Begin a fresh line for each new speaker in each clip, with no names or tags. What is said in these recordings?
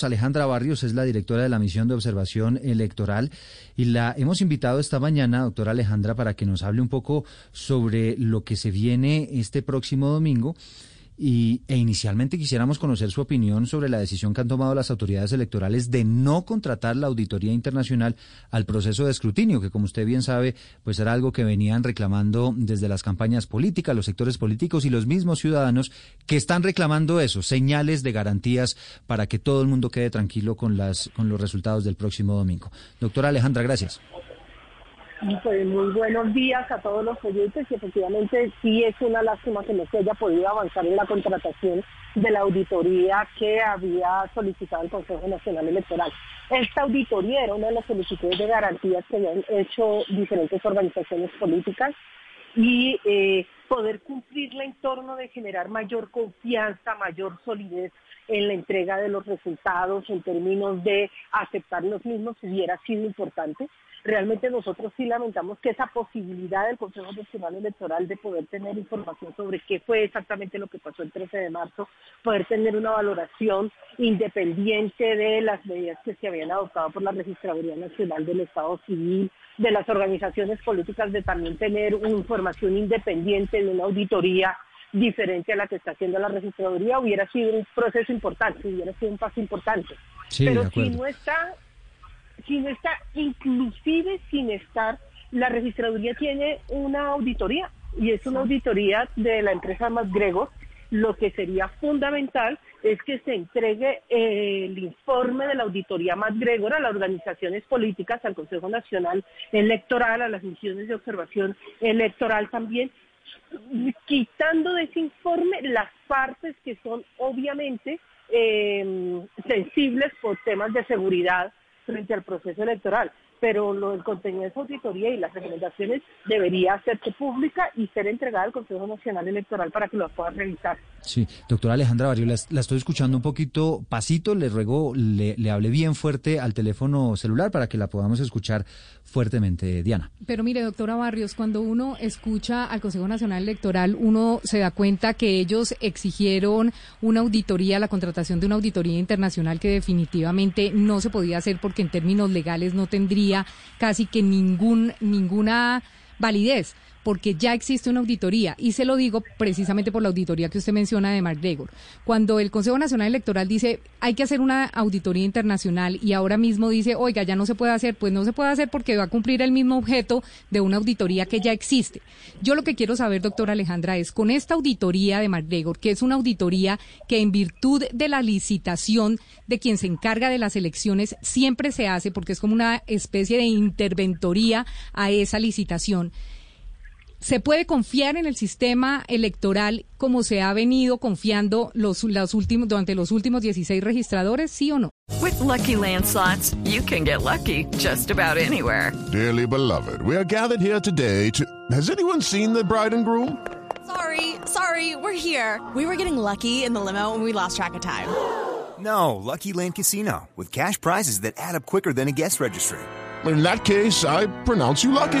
Alejandra Barrios es la directora de la misión de observación electoral y la hemos invitado esta mañana, doctora Alejandra, para que nos hable un poco sobre lo que se viene este próximo domingo y, e inicialmente quisiéramos conocer su opinión sobre la decisión que han tomado las autoridades electorales de no contratar la auditoría internacional al proceso de escrutinio, que como usted bien sabe, pues era algo que venían reclamando desde las campañas políticas, los sectores políticos y los mismos ciudadanos que están reclamando eso, señales de garantías para que todo el mundo quede tranquilo con las con los resultados del próximo domingo. Doctora Alejandra, gracias.
Pues muy buenos días a todos los oyentes y efectivamente sí es una lástima que no se haya podido avanzar en la contratación de la auditoría que había solicitado el Consejo Nacional Electoral. Esta auditoría era una de las solicitudes de garantías que habían hecho diferentes organizaciones políticas y eh, poder cumplirla en torno de generar mayor confianza, mayor solidez en la entrega de los resultados en términos de aceptar los mismos hubiera sido importante realmente nosotros sí lamentamos que esa posibilidad del Consejo Nacional Electoral de poder tener información sobre qué fue exactamente lo que pasó el 13 de marzo, poder tener una valoración independiente de las medidas que se habían adoptado por la Registraduría Nacional del Estado Civil, de las organizaciones políticas, de también tener una información independiente de una auditoría diferente a la que está haciendo la registraduría, hubiera sido un proceso importante, hubiera sido un paso importante. Pero si no está sin estar, inclusive sin estar, la registraduría tiene una auditoría y es una auditoría de la empresa MacGregor. Lo que sería fundamental es que se entregue el informe de la auditoría MacGregor a las organizaciones políticas, al Consejo Nacional Electoral, a las misiones de observación electoral también, quitando de ese informe las partes que son obviamente eh, sensibles por temas de seguridad frente al proceso electoral pero lo del contenido de esa auditoría y las recomendaciones debería hacerse pública y ser entregada al Consejo Nacional Electoral para que lo puedan revisar.
Sí, doctora Alejandra Barrio, la, estoy escuchando un poquito pasito, le ruego, le, le hable bien fuerte al teléfono celular para que la podamos escuchar fuertemente, Diana.
Pero mire, doctora Barrios, cuando uno escucha al Consejo Nacional Electoral, uno se da cuenta que ellos exigieron una auditoría, la contratación de una auditoría internacional que definitivamente no se podía hacer porque en términos legales no tendría casi que ningún, ninguna validez porque ya existe una auditoría y se lo digo precisamente por la auditoría que usted menciona de MacGregor. Cuando el Consejo Nacional Electoral dice hay que hacer una auditoría internacional y ahora mismo dice, oiga, ya no se puede hacer, pues no se puede hacer porque va a cumplir el mismo objeto de una auditoría que ya existe. Yo lo que quiero saber, doctora Alejandra, es con esta auditoría de MacGregor, que es una auditoría que en virtud de la licitación de quien se encarga de las elecciones siempre se hace porque es como una especie de interventoría a esa licitación. ¿Se puede confiar en el sistema electoral como se ha venido confiando los, los últimos, durante los últimos 16 registradores, sí o no?
With lucky landslots, you can get lucky just about anywhere.
Dearly beloved, we are gathered here today to. Has anyone seen the bride and groom?
Sorry, sorry, we're here. We were getting lucky in the limo and we lost track of time.
No, Lucky Land Casino, with cash prizes that add up quicker than a guest registry.
In that case, I pronounce you lucky.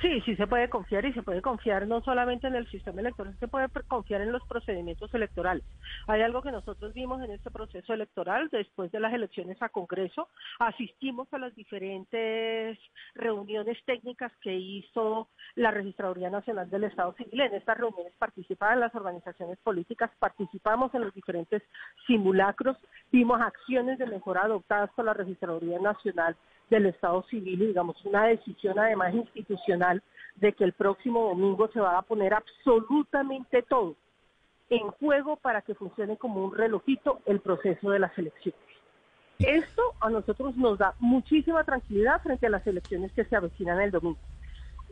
Sí, sí se puede confiar y se puede confiar no solamente en el sistema electoral, se puede confiar en los procedimientos electorales. Hay algo que nosotros vimos en este proceso electoral después de las elecciones a Congreso. Asistimos a las diferentes reuniones técnicas que hizo la Registraduría Nacional del Estado Civil. En estas reuniones participaban las organizaciones políticas, participamos en los diferentes simulacros, vimos acciones de mejora adoptadas por la Registraduría Nacional del Estado Civil y digamos una decisión además institucional de que el próximo domingo se va a poner absolutamente todo en juego para que funcione como un relojito el proceso de las elecciones. Esto a nosotros nos da muchísima tranquilidad frente a las elecciones que se avecinan el domingo.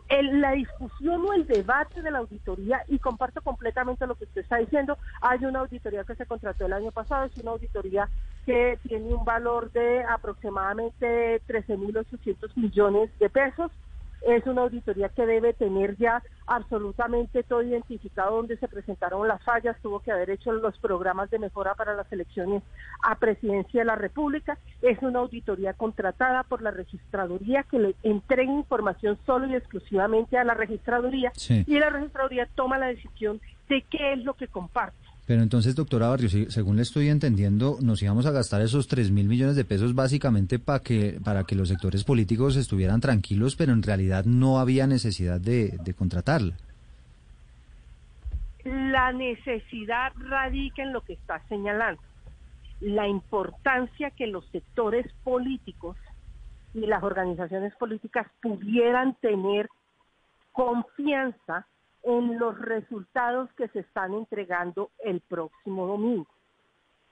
El, la discusión o el debate de la auditoría, y comparto completamente lo que usted está diciendo, hay una auditoría que se contrató el año pasado, es una auditoría que tiene un valor de aproximadamente 13.800 millones de pesos, es una auditoría que debe tener ya absolutamente todo identificado donde se presentaron las fallas, tuvo que haber hecho los programas de mejora para las elecciones a presidencia de la República, es una auditoría contratada por la registraduría que le entrega información solo y exclusivamente a la registraduría. Y la registraduría toma la decisión de qué es lo que comparte.
Pero entonces, doctora Barrios, según le estoy entendiendo, nos íbamos a gastar esos 3 mil millones de pesos básicamente para que, para que los sectores políticos estuvieran tranquilos, pero en realidad no había necesidad de, de contratarla.
La necesidad radica en lo que está señalando. La importancia que los sectores políticos y las organizaciones políticas pudieran tener confianza en los resultados que se están entregando el próximo domingo.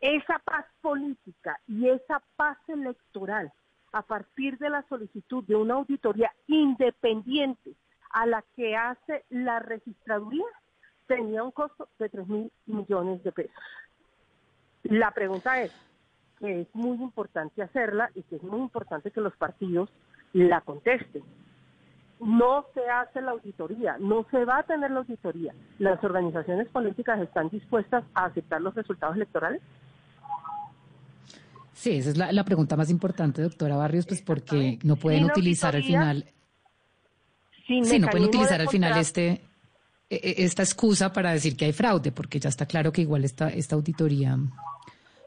Esa paz política y esa paz electoral a partir de la solicitud de una auditoría independiente a la que hace la registraduría tenía un costo de 3 mil millones de pesos. La pregunta es, que es muy importante hacerla y que es muy importante que los partidos la contesten no se hace la auditoría, no se va a tener la auditoría. ¿Las organizaciones políticas están dispuestas a aceptar los resultados electorales?
Sí, esa es la, pregunta más importante, doctora Barrios, pues porque no pueden utilizar al final... Sí, no pueden utilizar al final este e, e, esta excusa para decir que hay fraude, porque ya está claro que igual esta, esta auditoría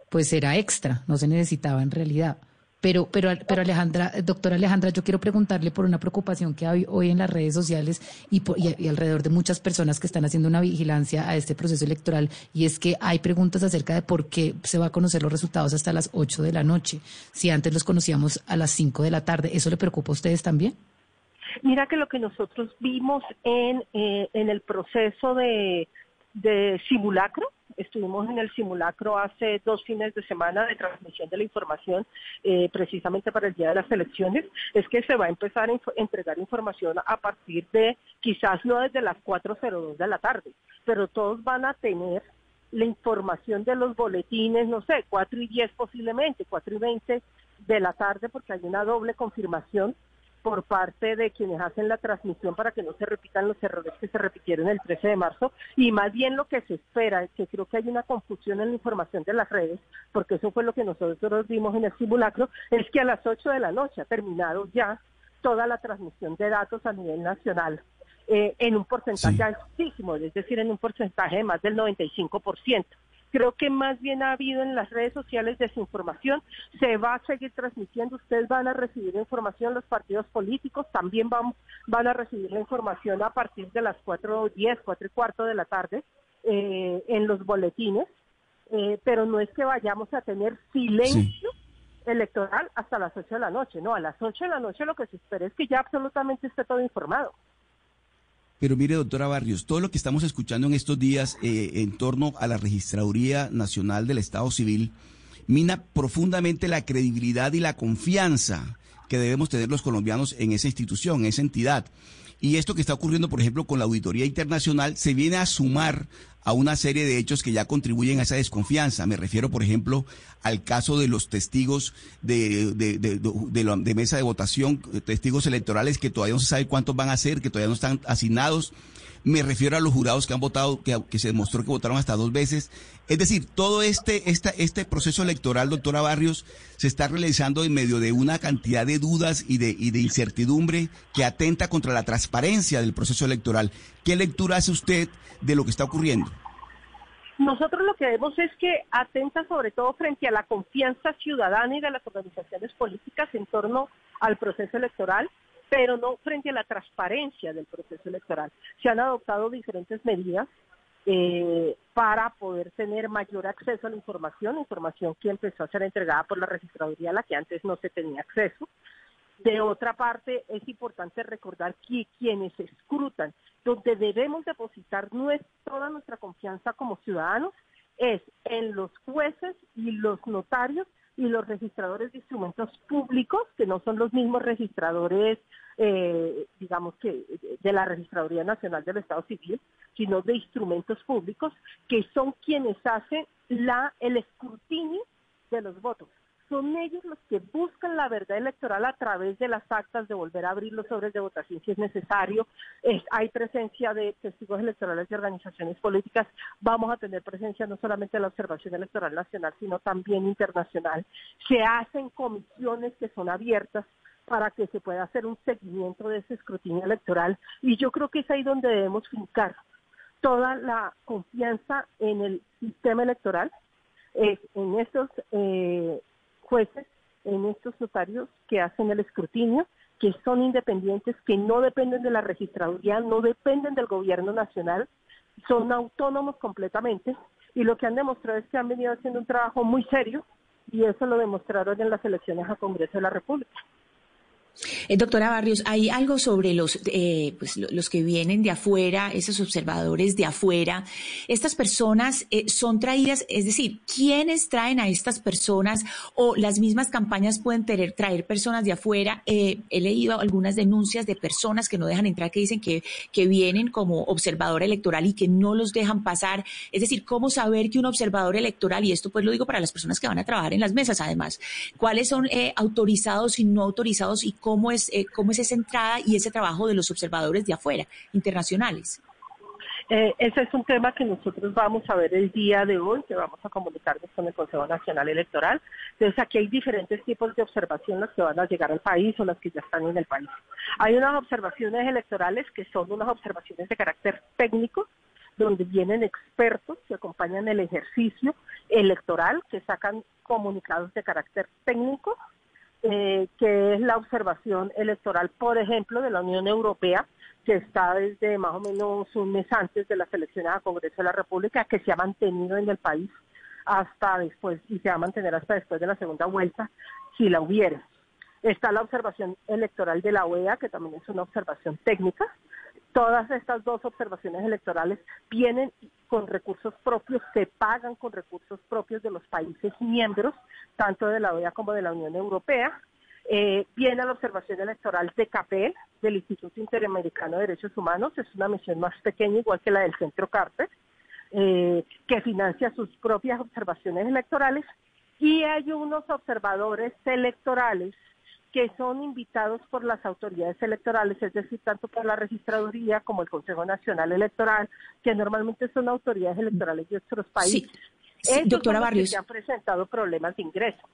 pues era extra, no se necesitaba en realidad. Pero, pero, pero Alejandra, doctora Alejandra, yo quiero preguntarle por una preocupación que hay hoy en las redes sociales y, y, alrededor de muchas personas que están haciendo una vigilancia a este proceso electoral, y es que hay preguntas acerca de por qué se va a conocer los resultados hasta las 8 de la noche, si antes los conocíamos a las 5 de la tarde. ¿Eso le preocupa a ustedes también?
Mira que lo que nosotros vimos en, eh, en el proceso de, de simulacro, Estuvimos en el simulacro hace dos fines de semana de transmisión de la información eh, precisamente para el día de las elecciones. Es que se va a empezar a entregar información a partir de, quizás no desde las 4.02 de la tarde, pero todos van a tener la información de los boletines, no sé, 4 y 10 posiblemente, 4 y 20 de la tarde, porque hay una doble confirmación por parte de quienes hacen la transmisión para que no se repitan los errores que se repitieron el 13 de marzo y más bien lo que se espera, que creo que hay una confusión en la información de las redes, porque eso fue lo que nosotros vimos en el simulacro, es que a las 8 de la noche ha terminado ya toda la transmisión de datos a nivel nacional eh, en un porcentaje altísimo, es decir, en un porcentaje de más del 95%. Creo que más bien ha habido en las redes sociales desinformación. Se va a seguir transmitiendo. Ustedes van a recibir información, los partidos políticos también van, van a recibir la información a partir de las 4.10, 4 y cuarto de la tarde eh, en los boletines. Eh, pero no es que vayamos a tener silencio. electoral hasta las 8 de la noche. No, a las 8 de la noche lo que se espera es que ya absolutamente esté todo informado.
Pero mire, doctora Barrios, todo lo que estamos escuchando en estos días eh, en torno a la Registraduría Nacional del Estado Civil mina profundamente la credibilidad y la confianza que debemos tener los colombianos en esa institución, en esa entidad. Y esto que está ocurriendo, por ejemplo, con la Auditoría Internacional, se viene a sumar a una serie de hechos que ya contribuyen a esa desconfianza. Me refiero, por ejemplo, al caso de los testigos de, de, de, de, mesa de votación, testigos electorales que todavía no se sabe cuántos van a ser, que todavía no están asignados. Me refiero a los jurados que han votado, que, se demostró que votaron hasta dos veces. Es decir, todo este, esta, este proceso electoral, doctora Barrios, se está realizando en medio de una cantidad de dudas y de incertidumbre que atenta contra la transparencia del proceso electoral. ¿Qué lectura hace usted de lo que está ocurriendo?
Nosotros lo que vemos es que atenta sobre todo frente a la confianza ciudadana y de las organizaciones políticas en torno al proceso electoral, pero no frente a la transparencia del proceso electoral. Se han adoptado diferentes medidas eh, para poder tener mayor acceso a la información, información que empezó a ser entregada por la registraduría a la que antes no se tenía acceso. De otra parte, es importante recordar que quienes escrutan, donde debemos depositar toda nuestra confianza como ciudadanos, es en los jueces y los notarios y los registradores de instrumentos públicos, que no son los mismos registradores, eh, digamos que de la Registraduría Nacional del Estado Civil, sino de instrumentos públicos, que son quienes hacen la, el escrutinio de los votos. Son ellos los que buscan la verdad electoral a través de las actas, de volver a abrir los sobres de votación si es necesario. hay presencia de testigos electorales de organizaciones políticas. Vamos a tener presencia no solamente de la observación electoral nacional, sino también internacional. Se hacen comisiones que son abiertas para que se pueda hacer un seguimiento de ese escrutinio electoral. Y yo creo que es ahí donde debemos fincar toda la confianza en el sistema electoral, en estos eh, jueces, en estos notarios que hacen el escrutinio, que son independientes, que no dependen de la registraduría, no dependen del gobierno nacional, son autónomos completamente y lo que han demostrado es que han venido haciendo un trabajo muy serio y eso lo demostraron en las elecciones a Congreso de la República.
Eh, doctora Barrios, hay algo sobre los, eh, pues, los que vienen de afuera, esos observadores de afuera. Estas personas eh, son traídas, es decir, ¿quiénes traen a estas personas o las mismas campañas pueden tener, traer personas de afuera? he leído algunas denuncias de personas que no dejan entrar, que dicen que, que vienen como observador electoral y que no los dejan pasar. Es decir, ¿cómo saber que un observador electoral, y esto pues lo digo para las personas que van a trabajar en las mesas además, cuáles son autorizados y no autorizados y cómo cómo es, eh, cómo es esa entrada y ese trabajo de los observadores de afuera, internacionales.
Eh, ese es un tema que nosotros vamos a ver el día de hoy, que vamos a comunicarnos con el Consejo Nacional Electoral. Entonces, aquí hay diferentes tipos de observaciones que van a llegar al país o las que ya están en el país. Hay unas observaciones electorales que son unas observaciones de carácter técnico, donde vienen expertos que acompañan el ejercicio electoral, que sacan comunicados de carácter técnico eh, que es la observación electoral, por ejemplo, de la Unión Europea, que está desde más o menos un mes antes de las elecciones a Congreso de la República, que se ha mantenido en el país hasta después y se va a mantener hasta después de la segunda vuelta, si la hubiera. Está la observación electoral de la OEA, que también es una observación técnica, Todas estas dos observaciones electorales vienen con recursos propios, se pagan con recursos propios de los países miembros, tanto de la OEA como de la Unión Europea. Eh, viene la observación electoral de CAPEL, del Instituto Interamericano de Derechos Humanos, es una misión más pequeña, igual que la del Centro Carter, eh, que financia sus propias observaciones electorales. Y hay unos observadores electorales que son invitados por las autoridades electorales, es decir, tanto por la registraduría como el Consejo Nacional Electoral, que normalmente son autoridades electorales de otros países.
Sí, doctora Barrios.
Que han presentado problemas de ingreso.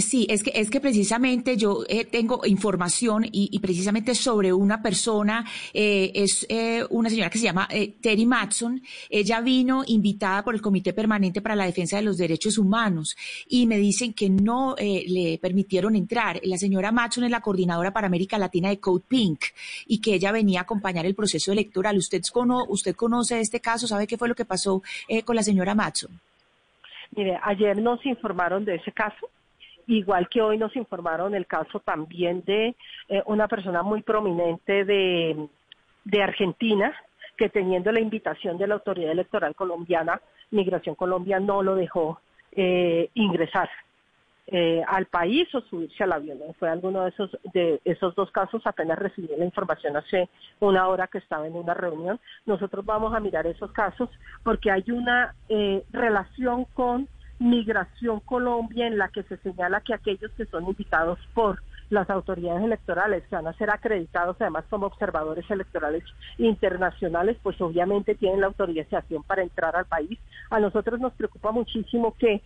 Sí, es que, es que precisamente yo eh, tengo información y, precisamente sobre una persona, eh, es eh, una señora que se llama Terry Matson. Ella vino invitada por el Comité Permanente para la Defensa de los Derechos Humanos y me dicen que no le permitieron entrar. La señora Matson es la coordinadora para América Latina de Code Pink y que ella venía a acompañar el proceso electoral. ¿Usted, cono, usted conoce este caso? ¿Sabe qué fue lo que pasó con la señora Matson?
Mire, ayer nos informaron de ese caso igual que hoy nos informaron el caso también de eh, una persona muy prominente de, Argentina, que teniendo la invitación de la autoridad electoral colombiana, Migración Colombia no lo dejó eh, ingresar eh, al país o subirse al avión. Fue alguno de esos, de esos dos casos, apenas recibí la información hace una hora que estaba en una reunión. Nosotros vamos a mirar esos casos porque hay una relación con Migración Colombia en la que se señala que aquellos que son invitados por las autoridades electorales que van a ser acreditados además como observadores electorales internacionales, pues obviamente tienen la autorización para entrar al país. A nosotros nos preocupa muchísimo que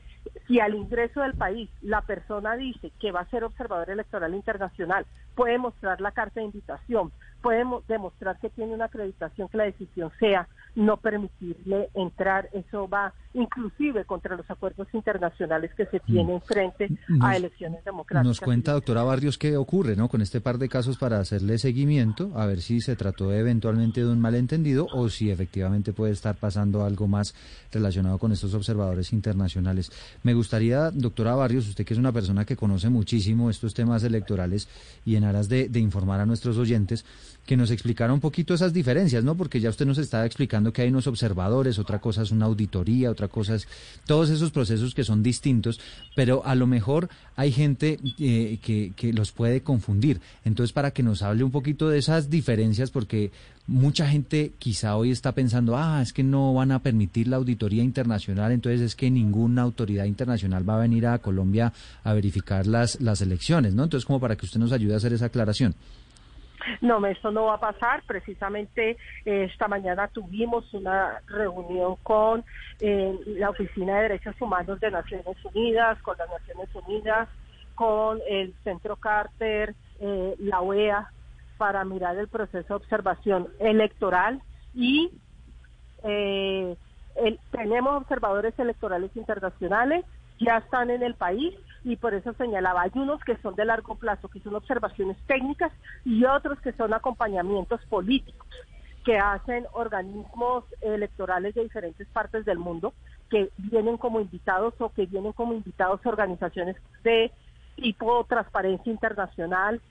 si al ingreso del país la persona dice que va a ser observador electoral internacional, puede mostrar la carta de invitación, puede demostrar que tiene una acreditación, que la decisión sea no permitirle entrar, eso va inclusive contra los acuerdos internacionales que se tienen frente a elecciones democráticas.
Nos cuenta, doctora Barrios, qué ocurre ¿no? con este par de casos para hacerle seguimiento, a ver si se trató eventualmente de un malentendido o si efectivamente puede estar pasando algo más relacionado con estos observadores internacionales. Me gustaría, doctora Barrios, usted que es una persona que conoce muchísimo estos temas electorales y en aras de, de informar a nuestros oyentes, que nos explicara un poquito esas diferencias, ¿no? Porque ya usted nos estaba explicando que hay unos observadores, otra cosa es una auditoría, otra cosa es todos esos procesos que son distintos, pero a lo mejor hay gente eh, que, que los puede confundir. Entonces, para que nos hable un poquito de esas diferencias, porque mucha gente quizá hoy está pensando, ah, es que no van a permitir la auditoría internacional, entonces es que ninguna autoridad internacional va a venir a Colombia a verificar las, las elecciones, ¿no? Entonces, como para que usted nos ayude a hacer esa aclaración.
No, eso no va a pasar. Precisamente eh, esta mañana tuvimos una reunión con eh, la Oficina de Derechos Humanos de Naciones Unidas, con las Naciones Unidas, con el Centro Carter, eh, la OEA, para mirar el proceso de observación electoral y tenemos observadores electorales internacionales, ya están en el país y por eso señalaba, hay unos que son de largo plazo, que son observaciones técnicas y otros que son acompañamientos políticos que hacen organismos electorales de diferentes partes del mundo que vienen como invitados o que vienen como invitados organizaciones de tipo transparencia internacional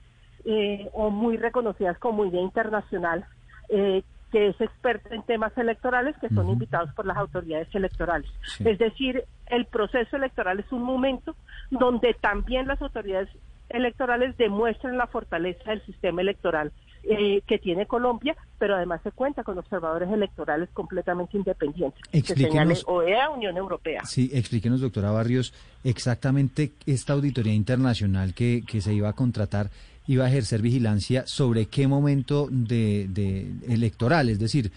eh, o muy reconocidas como idea internacional eh, que es experta en temas electorales que son invitados por las autoridades electorales. Es decir, el proceso electoral es un momento donde también las autoridades electorales demuestran la fortaleza del sistema electoral eh, que tiene Colombia, pero además se cuenta con observadores electorales completamente independientes.
Explíquenos,
que OEA, Unión Europea.
Sí, explíquenos, doctora Barrios, exactamente esta auditoría internacional que, que se iba a contratar iba a ejercer vigilancia sobre qué momento de, de electoral, es decir,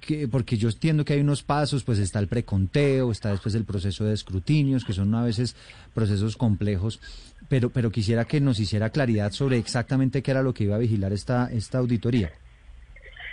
que, porque yo entiendo que hay unos pasos, pues está el preconteo, está después el proceso de escrutinios, que son a veces procesos complejos, pero, pero quisiera que nos hiciera claridad sobre exactamente qué era lo que iba a vigilar esta, esta auditoría.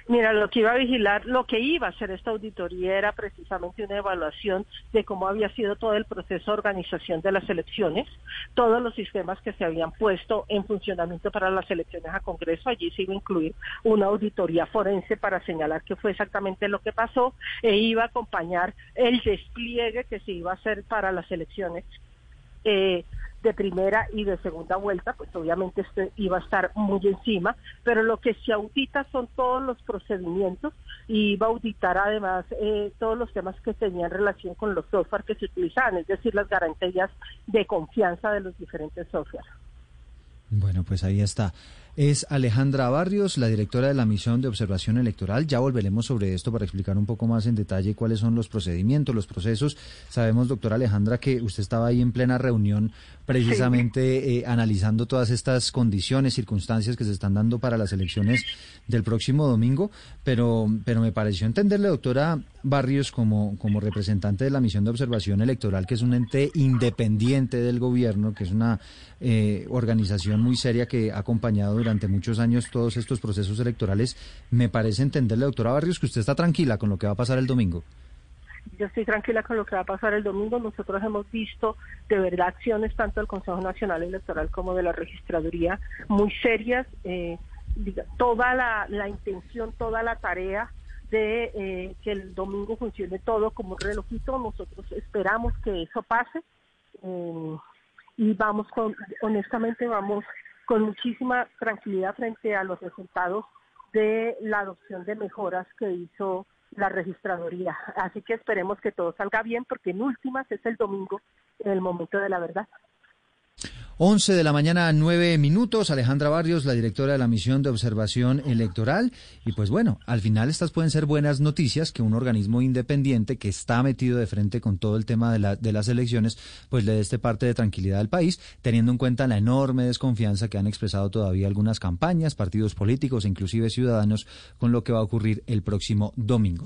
Mira, lo que iba a vigilar, lo que iba a hacer esta auditoría era precisamente una evaluación de cómo había sido todo el proceso de organización de las elecciones, todos los sistemas que se habían puesto en funcionamiento para las elecciones a Congreso. Allí se iba a incluir una auditoría forense para señalar qué fue exactamente lo que pasó e iba a acompañar el despliegue que se iba a hacer para las elecciones. Eh, de primera y de segunda vuelta, pues obviamente este iba a estar muy encima, pero lo que se audita son todos los procedimientos y iba a auditar además eh, todos los temas que tenían relación con los software que se utilizaban, es decir, las garantías de confianza de los diferentes software.
Bueno, pues ahí está. Es Alejandra Barrios, la directora de la misión de observación electoral. Ya volveremos sobre esto para explicar un poco más en detalle cuáles son los procedimientos, los procesos. Sabemos, doctora Alejandra, que usted estaba ahí en plena reunión precisamente eh, analizando todas estas condiciones, circunstancias que se están dando para las elecciones del próximo domingo, pero, pero me pareció entenderle, doctora Barrios, como, como representante de la misión de observación electoral, que es un ente independiente del gobierno, que es una eh, organización muy seria que ha acompañado durante muchos años todos estos procesos electorales. Me parece entenderle, doctora Barrios, que usted está tranquila con lo que va a pasar el domingo.
Yo estoy tranquila con lo que va a pasar el domingo. Nosotros hemos visto de verdad acciones tanto del Consejo Nacional Electoral como de la Registraduría muy serias. Eh, toda la, intención, toda la tarea de eh, que el domingo funcione todo como un relojito. Nosotros esperamos que eso pase eh, y vamos con, honestamente vamos con muchísima tranquilidad frente a los resultados de la adopción de mejoras que hizo la registraduría. Así que esperemos que todo salga bien porque en últimas es el domingo el momento de la verdad.
11 de la mañana, 9 minutos. Alejandra Barrios, la directora de la misión de observación electoral. Y pues bueno, al final estas pueden ser buenas noticias que un organismo independiente que está metido de frente con todo el tema de, la, de las elecciones, pues le dé este parte de tranquilidad al país, teniendo en cuenta la enorme desconfianza que han expresado todavía algunas campañas, partidos políticos e inclusive ciudadanos con lo que va a ocurrir el próximo domingo.